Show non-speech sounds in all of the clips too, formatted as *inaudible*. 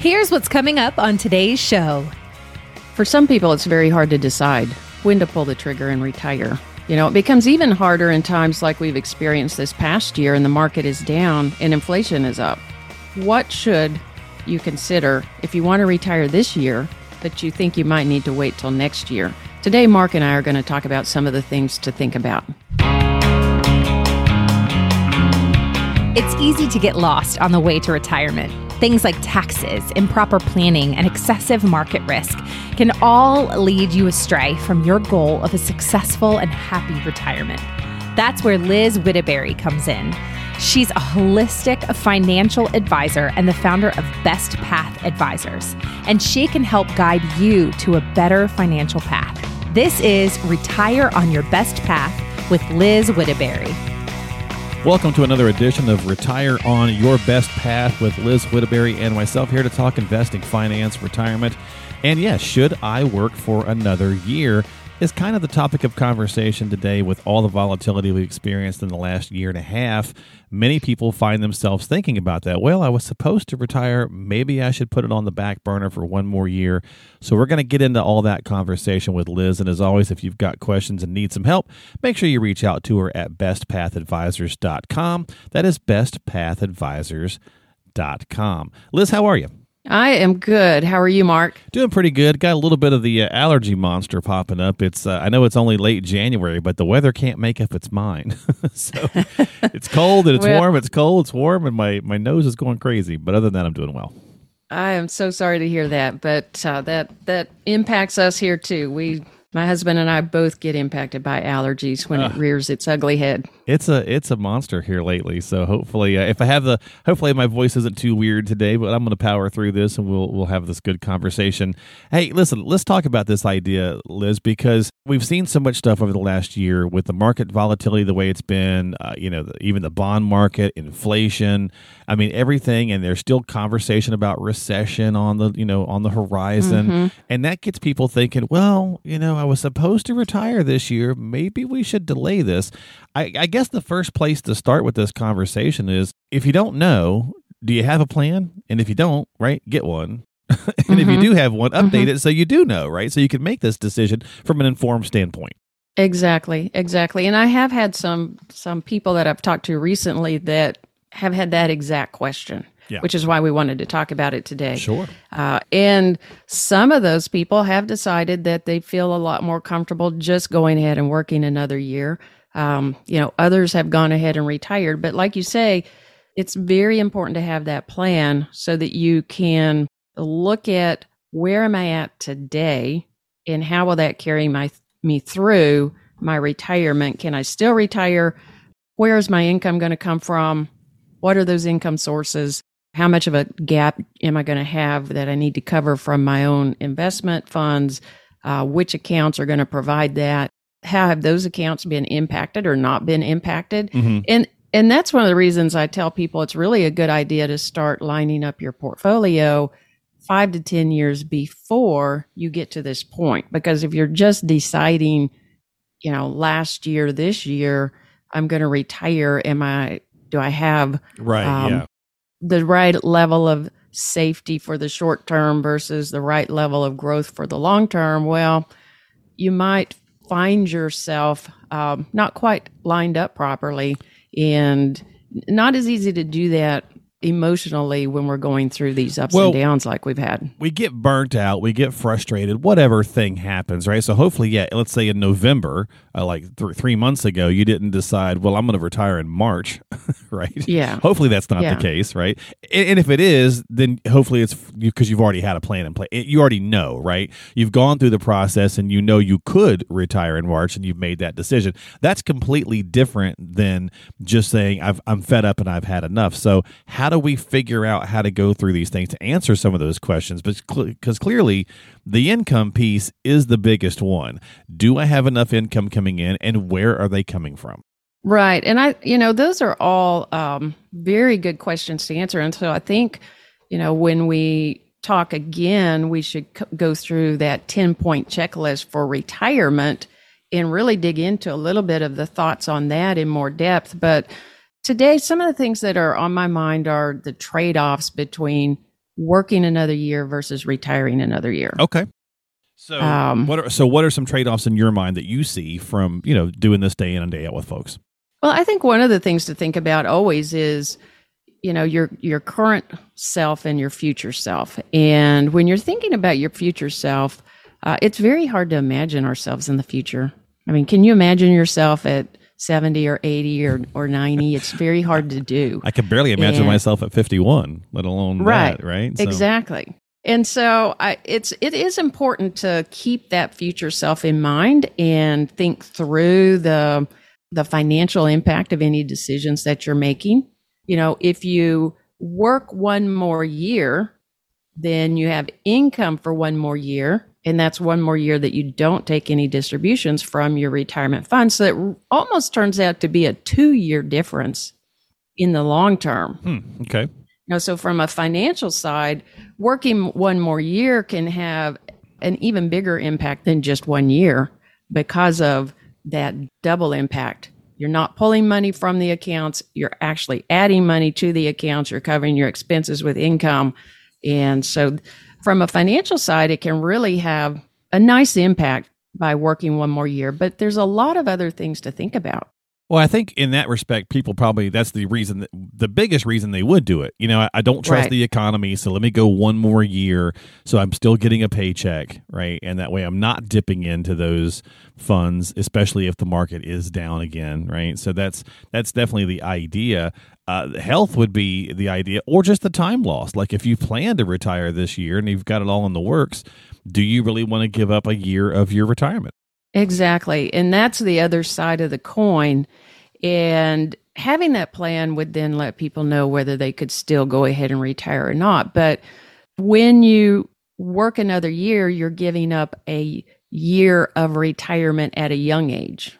Here's what's coming up on today's show. For some people, it's very hard to decide when to pull the trigger and retire. You know, it becomes even harder in times like we've experienced this past year and the market is down and inflation is up. What should you consider if you want to retire this year, but you think you might need to wait till next year? Today, Marc and I are going to talk about some of the things to think about. It's easy to get lost on the way to retirement. Things like taxes, improper planning, and excessive market risk can all lead you astray from your goal of a successful and happy retirement. That's where Liz Whittaberry comes in. She's a holistic financial advisor and the founder of Best Path Advisors, and she can help guide you to a better financial path. This is Retire on Your Best Path with Liz Whittaberry. Welcome to another edition of Retire on Your Best Path with Liz Whittaberry and myself here to talk investing, finance, retirement. And yes, should I work for another year? Is kind of the topic of conversation today with all the volatility we experienced in the last year and a half. Many people find themselves thinking about that. Well, I was supposed to retire. Maybe I should put it on the back burner for one more year. So, we're going to get into all that conversation with Liz. And as always, if you've got questions and need some help, make sure you reach out to her at bestpathadvisors.com. That is bestpathadvisors.com. Liz, how are you? I am good. How are you, Marc? Doing pretty good. Got a little bit of the uh, allergy monster popping up. It's uh, I know it's only late January, but the weather can't make up its mind. *laughs* so *laughs* it's cold and it's well, warm. It's cold. It's warm, and my my nose is going crazy. But other than that, I'm doing well. I am so sorry to hear that, but uh, that that impacts us here too. We my husband and I both get impacted by allergies when uh, it rears its ugly head. It's a it's a monster here lately. So hopefully, uh, if I have the hopefully my voice isn't too weird today, but I'm going to power through this and we'll we'll have this good conversation. Hey, listen, let's talk about this idea, Liz, because we've seen so much stuff over the last year with the market volatility the way it's been. Uh, you know, even the bond market, inflation. I mean, everything, and there's still conversation about recession on the you know on the horizon, mm-hmm. and that gets people thinking, well, you know I was supposed to retire this year. Maybe we should delay this. I, I guess the first place to start with this conversation is if you don't know, do you have a plan? And if you don't, right, get one. *laughs* and mm-hmm. if you mm-hmm. do have one, update mm-hmm. it so you do know, right? So you can make this decision from an informed standpoint. Exactly, exactly. And I have had some some people that I've talked to recently that have had that exact question yeah. which is why we wanted to talk about it today. Sure. Uh, and some of those people have decided that they feel a lot more comfortable just going ahead and working another year. Um, you know, others have gone ahead and retired. But like you say, it's very important to have that plan so that you can look at where am I at today and how will that carry my me through my retirement? Can I still retire? Where is my income going to come from? What are those income sources? How much of a gap am I going to have that I need to cover from my own investment funds? Uh, which accounts are going to provide that? How have those accounts been impacted or not been impacted? Mm-hmm. And and that's one of the reasons I tell people it's really a good idea to start lining up your portfolio five to ten years before you get to this point. Because if you're just deciding, you know, last year, this year, I'm going to retire, am I? Do I have right? Um, yeah the right level of safety for the short term versus the right level of growth for the long term, well, you might find yourself um, not quite lined up properly. And not as easy to do that emotionally when we're going through these ups well, and downs like we've had. We get burnt out, we get frustrated, whatever thing happens, right? So hopefully, yeah, let's say in November, uh, like th- three months ago, you didn't decide, well, I'm going to retire in March, *laughs* right? Yeah. Hopefully that's not yeah. the case, right? And, and, if it is, then hopefully it's because you've already had a plan in place. You already know, right? You've gone through the process and you know you could retire in March and you've made that decision. That's completely different than just saying, I've, I'm fed up and I've had enough. So how do we figure out how to go through these things to answer some of those questions? Because cl- clearly, the income piece is the biggest one. Do I have enough income coming in, and where are they coming from? Right, and I, you know, those are all um, very good questions to answer. And so I think, you know, when we talk again, we should c- go through that ten point checklist for retirement and really dig into a little bit of the thoughts on that in more depth. But Today, some of the things that are on my mind are the trade offs between working another year versus retiring another year. Okay. So Um, what are so what are some trade offs in your mind that you see from you know doing this day in and day out with folks? Well, I think one of the things to think about always is, you know, your your current self and your future self. And when you're thinking about your future self, uh, it's very hard to imagine ourselves in the future. I mean, can you imagine yourself at 70 or 80 or, or 90? It's very hard to do. *laughs* I can barely imagine And- myself at 51, let alone Right. that, right? So- Exactly. And so I, it's it is important to keep that future self in mind and think through the the financial impact of any decisions that you're making. You know, if you work one more year, then you have income for one more year, and that's one more year that you don't take any distributions from your retirement fund. So it almost turns out to be a two year difference in the long term. Hmm, okay. You know, so from a financial side, working one more year can have an even bigger impact than just one year because of that double impact. You're not pulling money from the accounts, you're actually adding money to the accounts, you're covering your expenses with income. And so from a financial side, it can really have a nice impact by working one more year, but there's a lot of other things to think about. Well, I think in that respect, people probably that's the reason that the biggest reason they would do it. You know, I, I don't trust Right. the economy, so let me go one more year, so I'm still getting a paycheck, right? And that way, I'm not dipping into those funds, especially if the market is down again, right? So that's that's definitely the idea. Uh, health would be the idea, or just the time lost. Like if you plan to retire this year and you've got it all in the works, do you really want to give up a year of your retirement? Exactly. And that's the other side of the coin. And having that plan would then let people know whether they could still go ahead and retire or not. But when you work another year, you're giving up a year of retirement at a young age,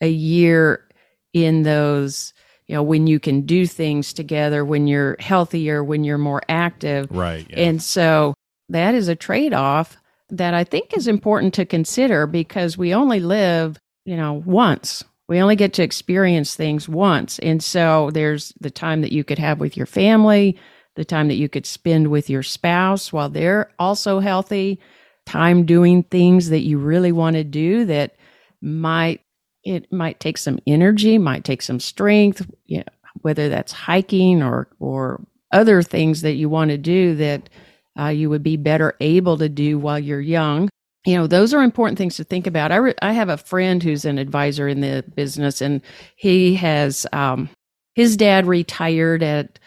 a year in those, you know, when you can do things together, when you're healthier, when you're more active. Right. And so that is a trade off that I think is important to consider because we only live, you know, once. We only get to experience things once. And so there's the time that you could have with your family, the time that you could spend with your spouse while they're also healthy, time doing things that you really want to do that might it might take some energy, might take some strength, you know, whether that's hiking or or other things that you want to do that uh, you would be better able to do while you're young. You know, those are important things to think about. I, re- I have a friend who's an advisor in the business, and he has um, his dad retired at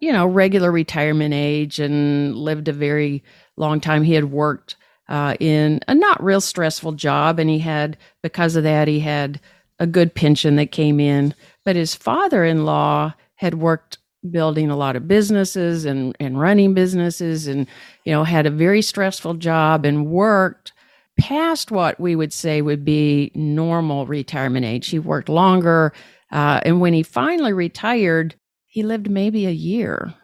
you know regular retirement age and lived a very long time. He had worked uh, in a not real stressful job, and he had because of that he had a good pension that came in. But his father-in-law had worked building a lot of businesses and, and running businesses and you know had a very stressful job and worked past what we would say would be normal retirement age he worked longer uh, and when he finally retired he lived maybe a year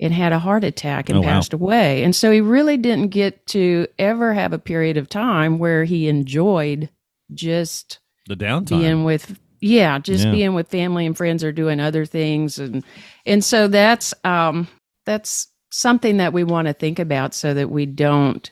and had a heart attack and Oh, wow. passed away and so he really didn't get to ever have a period of time where he enjoyed just The downtime. being with yeah just Yeah. being with family and friends or doing other things and and so that's um that's something that we want to think about so that we don't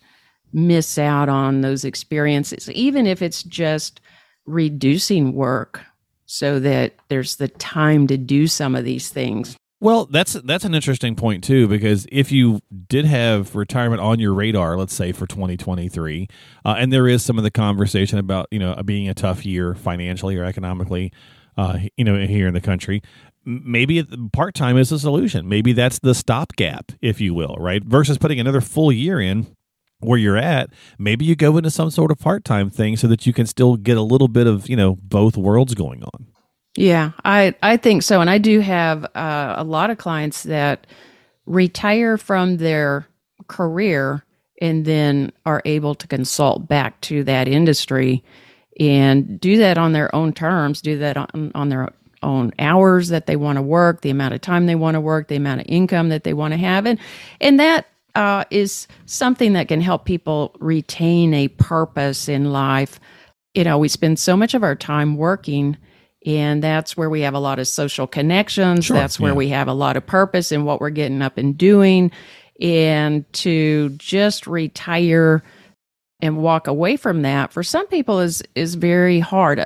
miss out on those experiences even if it's just reducing work so that there's the time to do some of these things Well, that's that's an interesting point too, because if you did have retirement on your radar, let's say for 2023, uh, and there is some of the conversation about you know being a tough year financially or economically, uh, you know here in the country, maybe part time is a solution. Maybe that's the stopgap, if you will, right? Versus putting another full year in where you're at, maybe you go into some sort of part time thing so that you can still get a little bit of you know both worlds going on. Yeah, I I think so, and I do have uh, a lot of clients that retire from their career and then are able to consult back to that industry and do that on their own terms, do that on, on their own hours that they want to work, the amount of time they want to work, the amount of income that they want to have, and and that uh, is something that can help people retain a purpose in life. You know, we spend so much of our time working and that's where we have a lot of social connections Sure, that's where yeah. we have a lot of purpose in what we're getting up and doing And to just retire and walk away from that for some people is is very hard.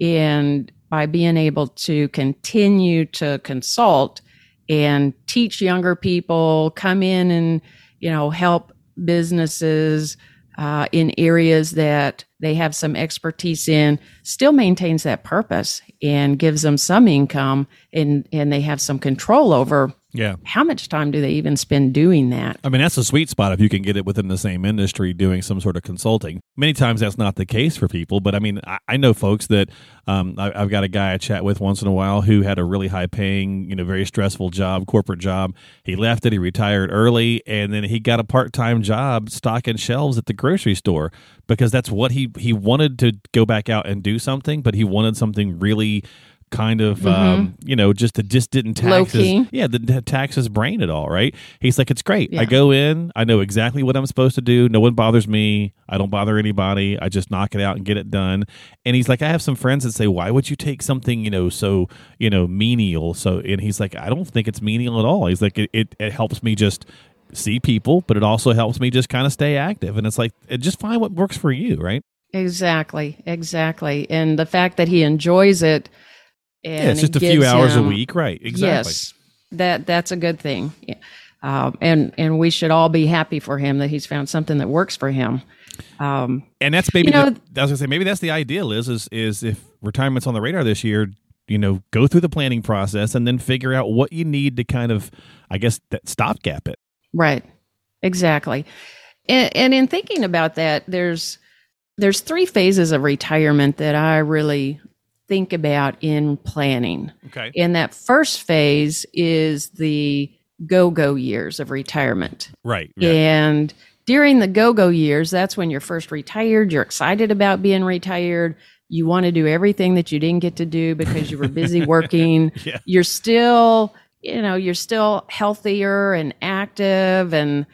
And by being able to continue to consult and teach younger people, come in and you know help businesses uh, in areas that they have some expertise in still maintains that purpose and gives them some income and and they have some control over Yeah. how much time do they even spend doing that I mean, that's a sweet spot if you can get it within the same industry doing some sort of consulting. Many times that's not the case for people, but I mean, I, I know folks that um, I, I've got a guy I chat with once in a while who had a really high paying, you know, very stressful job, corporate job. He left it, he retired early, and then he got a part time job stocking shelves at the grocery store because that's what he, he wanted to go back out and do something, but he wanted something really kind of um, you know just it just didn't tax his, yeah the the tax his brain at all right? He's like it's great. I go in i know exactly what i'm supposed to do. No one bothers me. I don't bother anybody. I just knock it out and get it done. And he's like i have some friends that say why would you take something you know so you know menial so and he's like i don't think it's menial at all. He's like it, it, it helps me just see people but it also helps me just kind of stay active. And it's like it, just find what works for you right? Exactly. Exactly. And the fact that he enjoys it yeah it's just a few hours a week right exactly Yes, that that's a good thing. Yeah. Um, and and we should all be happy for him that he's found something that works for him. Um, and that's maybe You know- the, I was gonna say maybe that's the idea, Liz. is is if retirement's on the radar this year, you know, go through the planning process and then figure out what you need to kind of, I guess, that stopgap it. right, exactly. And, and in thinking about that, there's there's three phases of retirement that I really think about in planning. Okay. And that first phase is the go go years of retirement. Right. And during the go go years, that's when you're first retired. You're excited about being retired. You want to do everything that you didn't get to do because you were busy *laughs* working. Yeah. You're still, you know, you're still healthier and active and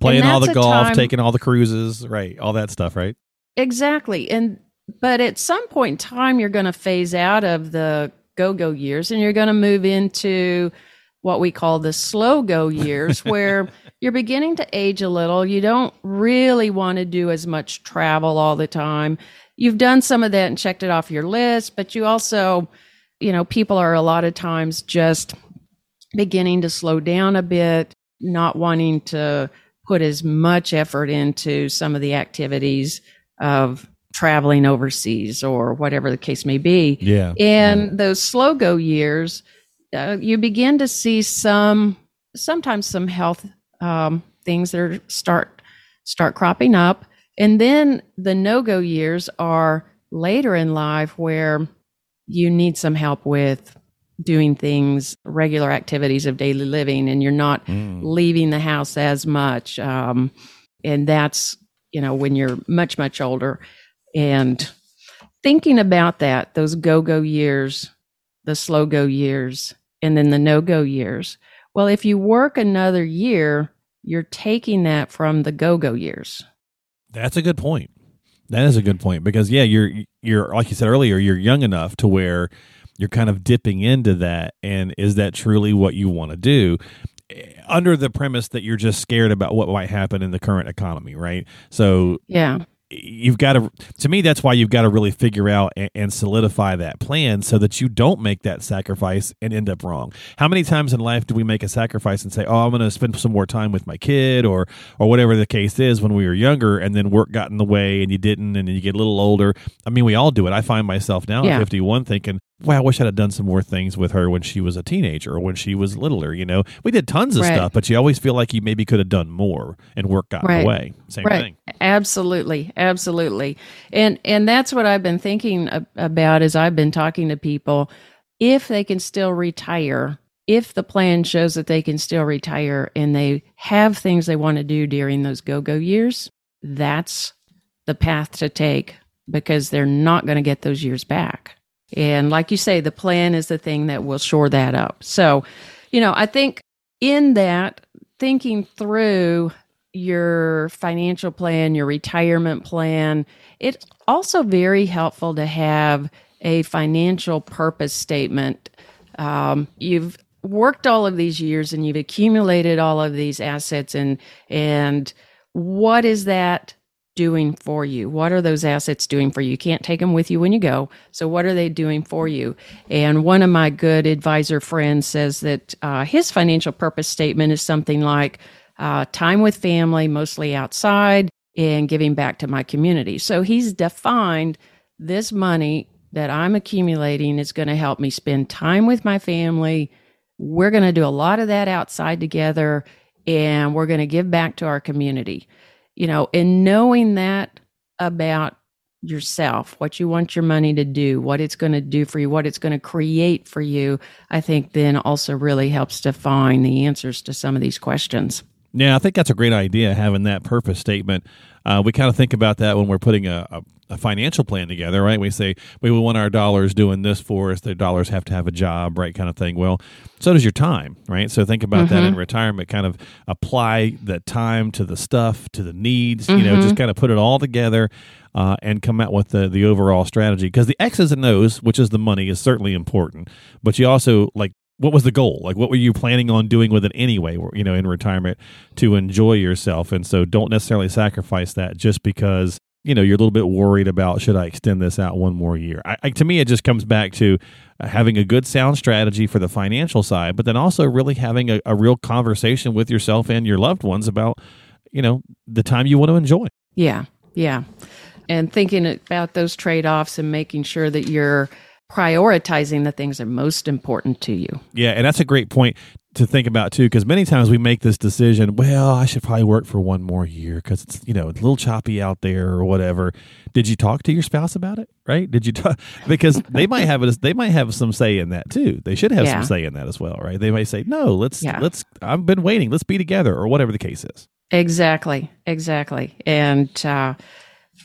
Playing all the golf, time- taking all the cruises, right? All that stuff, right? exactly. And but at some point in time, you're going to phase out of the go go years and you're going to move into what we call the slow go years, *laughs* where you're beginning to age a little. You don't really want to do as much travel all the time. You've done some of that and checked it off your list, but you also, you know, people are a lot of times just beginning to slow down a bit, not wanting to put as much effort into some of the activities of traveling overseas or whatever the case may be. Yeah. And those slow go years, uh, you begin to see some, sometimes some health um, things that are start start cropping up, and then the no go years are later in life where you need some help with doing things, regular activities of daily living, and you're not Mm. leaving the house as much. Um, and that's, you know, when you're much, much older. And thinking about that, those go go years, the slow go years, and then the no go years. Well, if you work another year, you're taking that from the go go years. That's a good point. That is a good point because yeah, you're you're like you said earlier, you're young enough to where you're kind of dipping into that and is that truly what you want to do? Eh, Under the premise that you're just scared about what might happen in the current economy, right? So Yeah. You've got to to me that's why you've got to really figure out and, and solidify that plan so that you don't make that sacrifice and end up wrong. How many times in life do we make a sacrifice and say oh i'm going to spend some more time with my kid or or whatever the case is when we were younger and then work got in the way and you didn't and then you get a little older? I mean we all do it. I find myself now Yeah. at 51 thinking wow i wish i'd have done some more things with her when she was a teenager or when she was littler you know? We did tons of Right. stuff but you always feel like you maybe could have done more and work got Right. the way same right. thing. Absolutely. Absolutely. And and that's what i've been thinking about as i've been talking to people if they can still retire if the plan shows that they can still retire and they have things they want to do during those go-go years that's the path to take because they're not going to get those years back and like you say the plan is the thing that will shore that up so you know i think in that thinking through your financial plan, your retirement plan. It's also very helpful to have a financial purpose statement. Um, you've worked all of these years and you've accumulated all of these assets and and what is that doing for you? What are those assets doing for you? You can't take them with you when you go. So, what are they doing for you? And one of my good advisor friends says that uh, his financial purpose statement is something like uh, time with family, mostly outside, and giving back to my community. So, he's defined this money that I'm accumulating is going to help me spend time with my family. We're going to do a lot of that outside together, and we're going to give back to our community you know, and knowing that about yourself, what you want your money to do, what it's going to do for you, what it's going to create for you, I think then also really helps define the answers to some of these questions. Yeah, I think that's a great idea having that purpose statement. Uh, we kind of think about that when we're putting a, a, a, financial plan together, right? We say we want our dollars doing this for us. The dollars have to have a job, right? Kind of thing. Well, so does your time, right? So think about mm-hmm. that in mm-hmm. retirement. Kind of apply the time to the stuff, to the needs. Mm-hmm. You know, just mm-hmm. kind of put it all together. Uh, and come out with the, the overall strategy because the X's and O's, which is the money, is certainly important. But you also like what was the goal? Like, what were you planning on doing with it anyway? You know, in retirement to enjoy yourself, and so don't necessarily sacrifice that just because you know you're a little bit worried about should I extend this out one more year. I, I, to me, it just comes back to uh, having a good, sound strategy for the financial side, but then also really having a, a real conversation with yourself and your loved ones about you know the time you want to enjoy. Yeah, yeah, and thinking about those trade offs and making sure that you're prioritizing the things that are most important to you. Yeah, and that's a great point to think about too because many times we make this decision well i should probably work for one more year because it's you know it's a little choppy out there or whatever. Did you talk to your spouse about it? Right? Did you talk *laughs* because they might have it they might have some say in that too. They should have yeah. some say in that as well right? They might say no let's yeah. let's i've been waiting. Let's be together or whatever the case is. Exactly. Exactly. And uh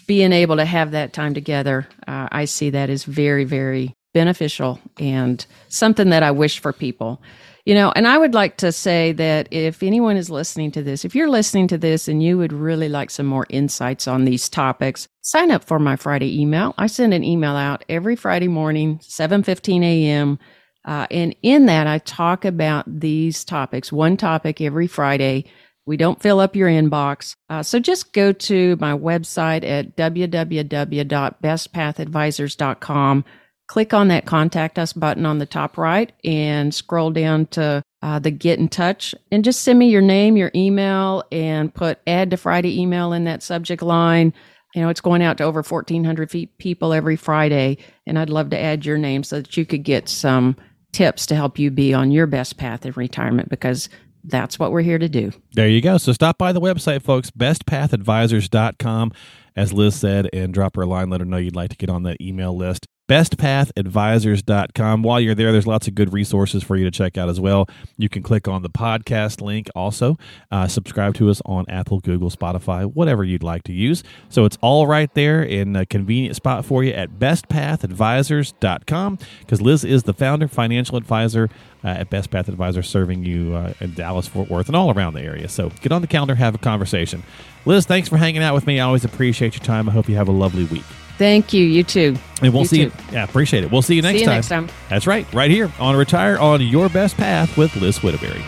being able to have that time together, uh, I see that as very, very beneficial and something that I wish for people. You know, and I would like to say that if anyone is listening to this, if you're listening to this and you would really like some more insights on these topics, sign up for my Friday email. I send an email out every Friday morning, 7:15 a.m. Uh, and in that, I talk about these topics, one topic every Friday we don't fill up your inbox. Uh, so just go to my website at www.bestpathadvisors.com. Click on that contact us button on the top right and scroll down to uh, the get in touch and just send me your name, your email, and put add to Friday email in that subject line. You know, it's going out to over 1,400 people every Friday, and I'd love to add your name so that you could get some tips to help you be on your best path in retirement because that's what we're here to do. There you go. So stop by the website, folks, bestpathadvisors.com, as Liz said, and drop her a line. Let her know you'd like to get on that email list bestpathadvisors.com. While you're there, there's lots of good resources for you to check out as well. You can click on the podcast link also. Uh, subscribe to us on Apple, Google, Spotify, whatever you'd like to use. So it's all right there in a convenient spot for you at bestpathadvisors.com because Liz is the founder, financial advisor uh, at Best Path Advisor, serving you uh, in Dallas, Fort Worth, and all around the area. So get on the calendar, have a conversation. Liz, thanks for hanging out with me. I always appreciate your time. I hope you have a lovely week. Thank you. You too. And we'll you see too. you. Yeah, appreciate it. We'll see you next time. see you time. next time. That's right. Right here on Retire on Your Best Path with Liz Whittaberry.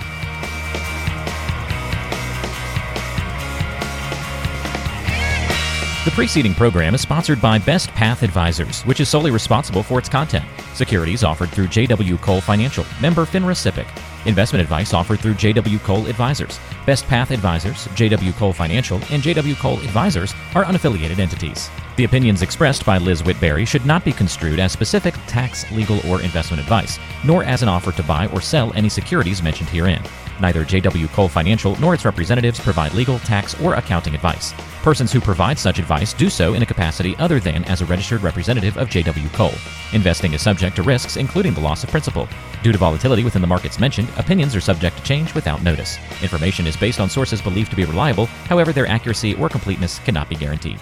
The preceding program is sponsored by Best Path Advisors, which is solely responsible for its content. Securities offered through JW Cole Financial, member FINRA SIPC. Investment advice offered through JW Cole Advisors. Best Path Advisors, JW Cole Financial, and JW Cole Advisors are unaffiliated entities. The opinions expressed by Liz Whitberry should not be construed as specific tax, legal, or investment advice, nor as an offer to buy or sell any securities mentioned herein. Neither JW Cole Financial nor its representatives provide legal, tax, or accounting advice. Persons who provide such advice do so in a capacity other than as a registered representative of JW Cole. Investing is subject to risks, including the loss of principal. Due to volatility within the markets mentioned, opinions are subject to change without notice. Information is based on sources believed to be reliable, however, their accuracy or completeness cannot be guaranteed.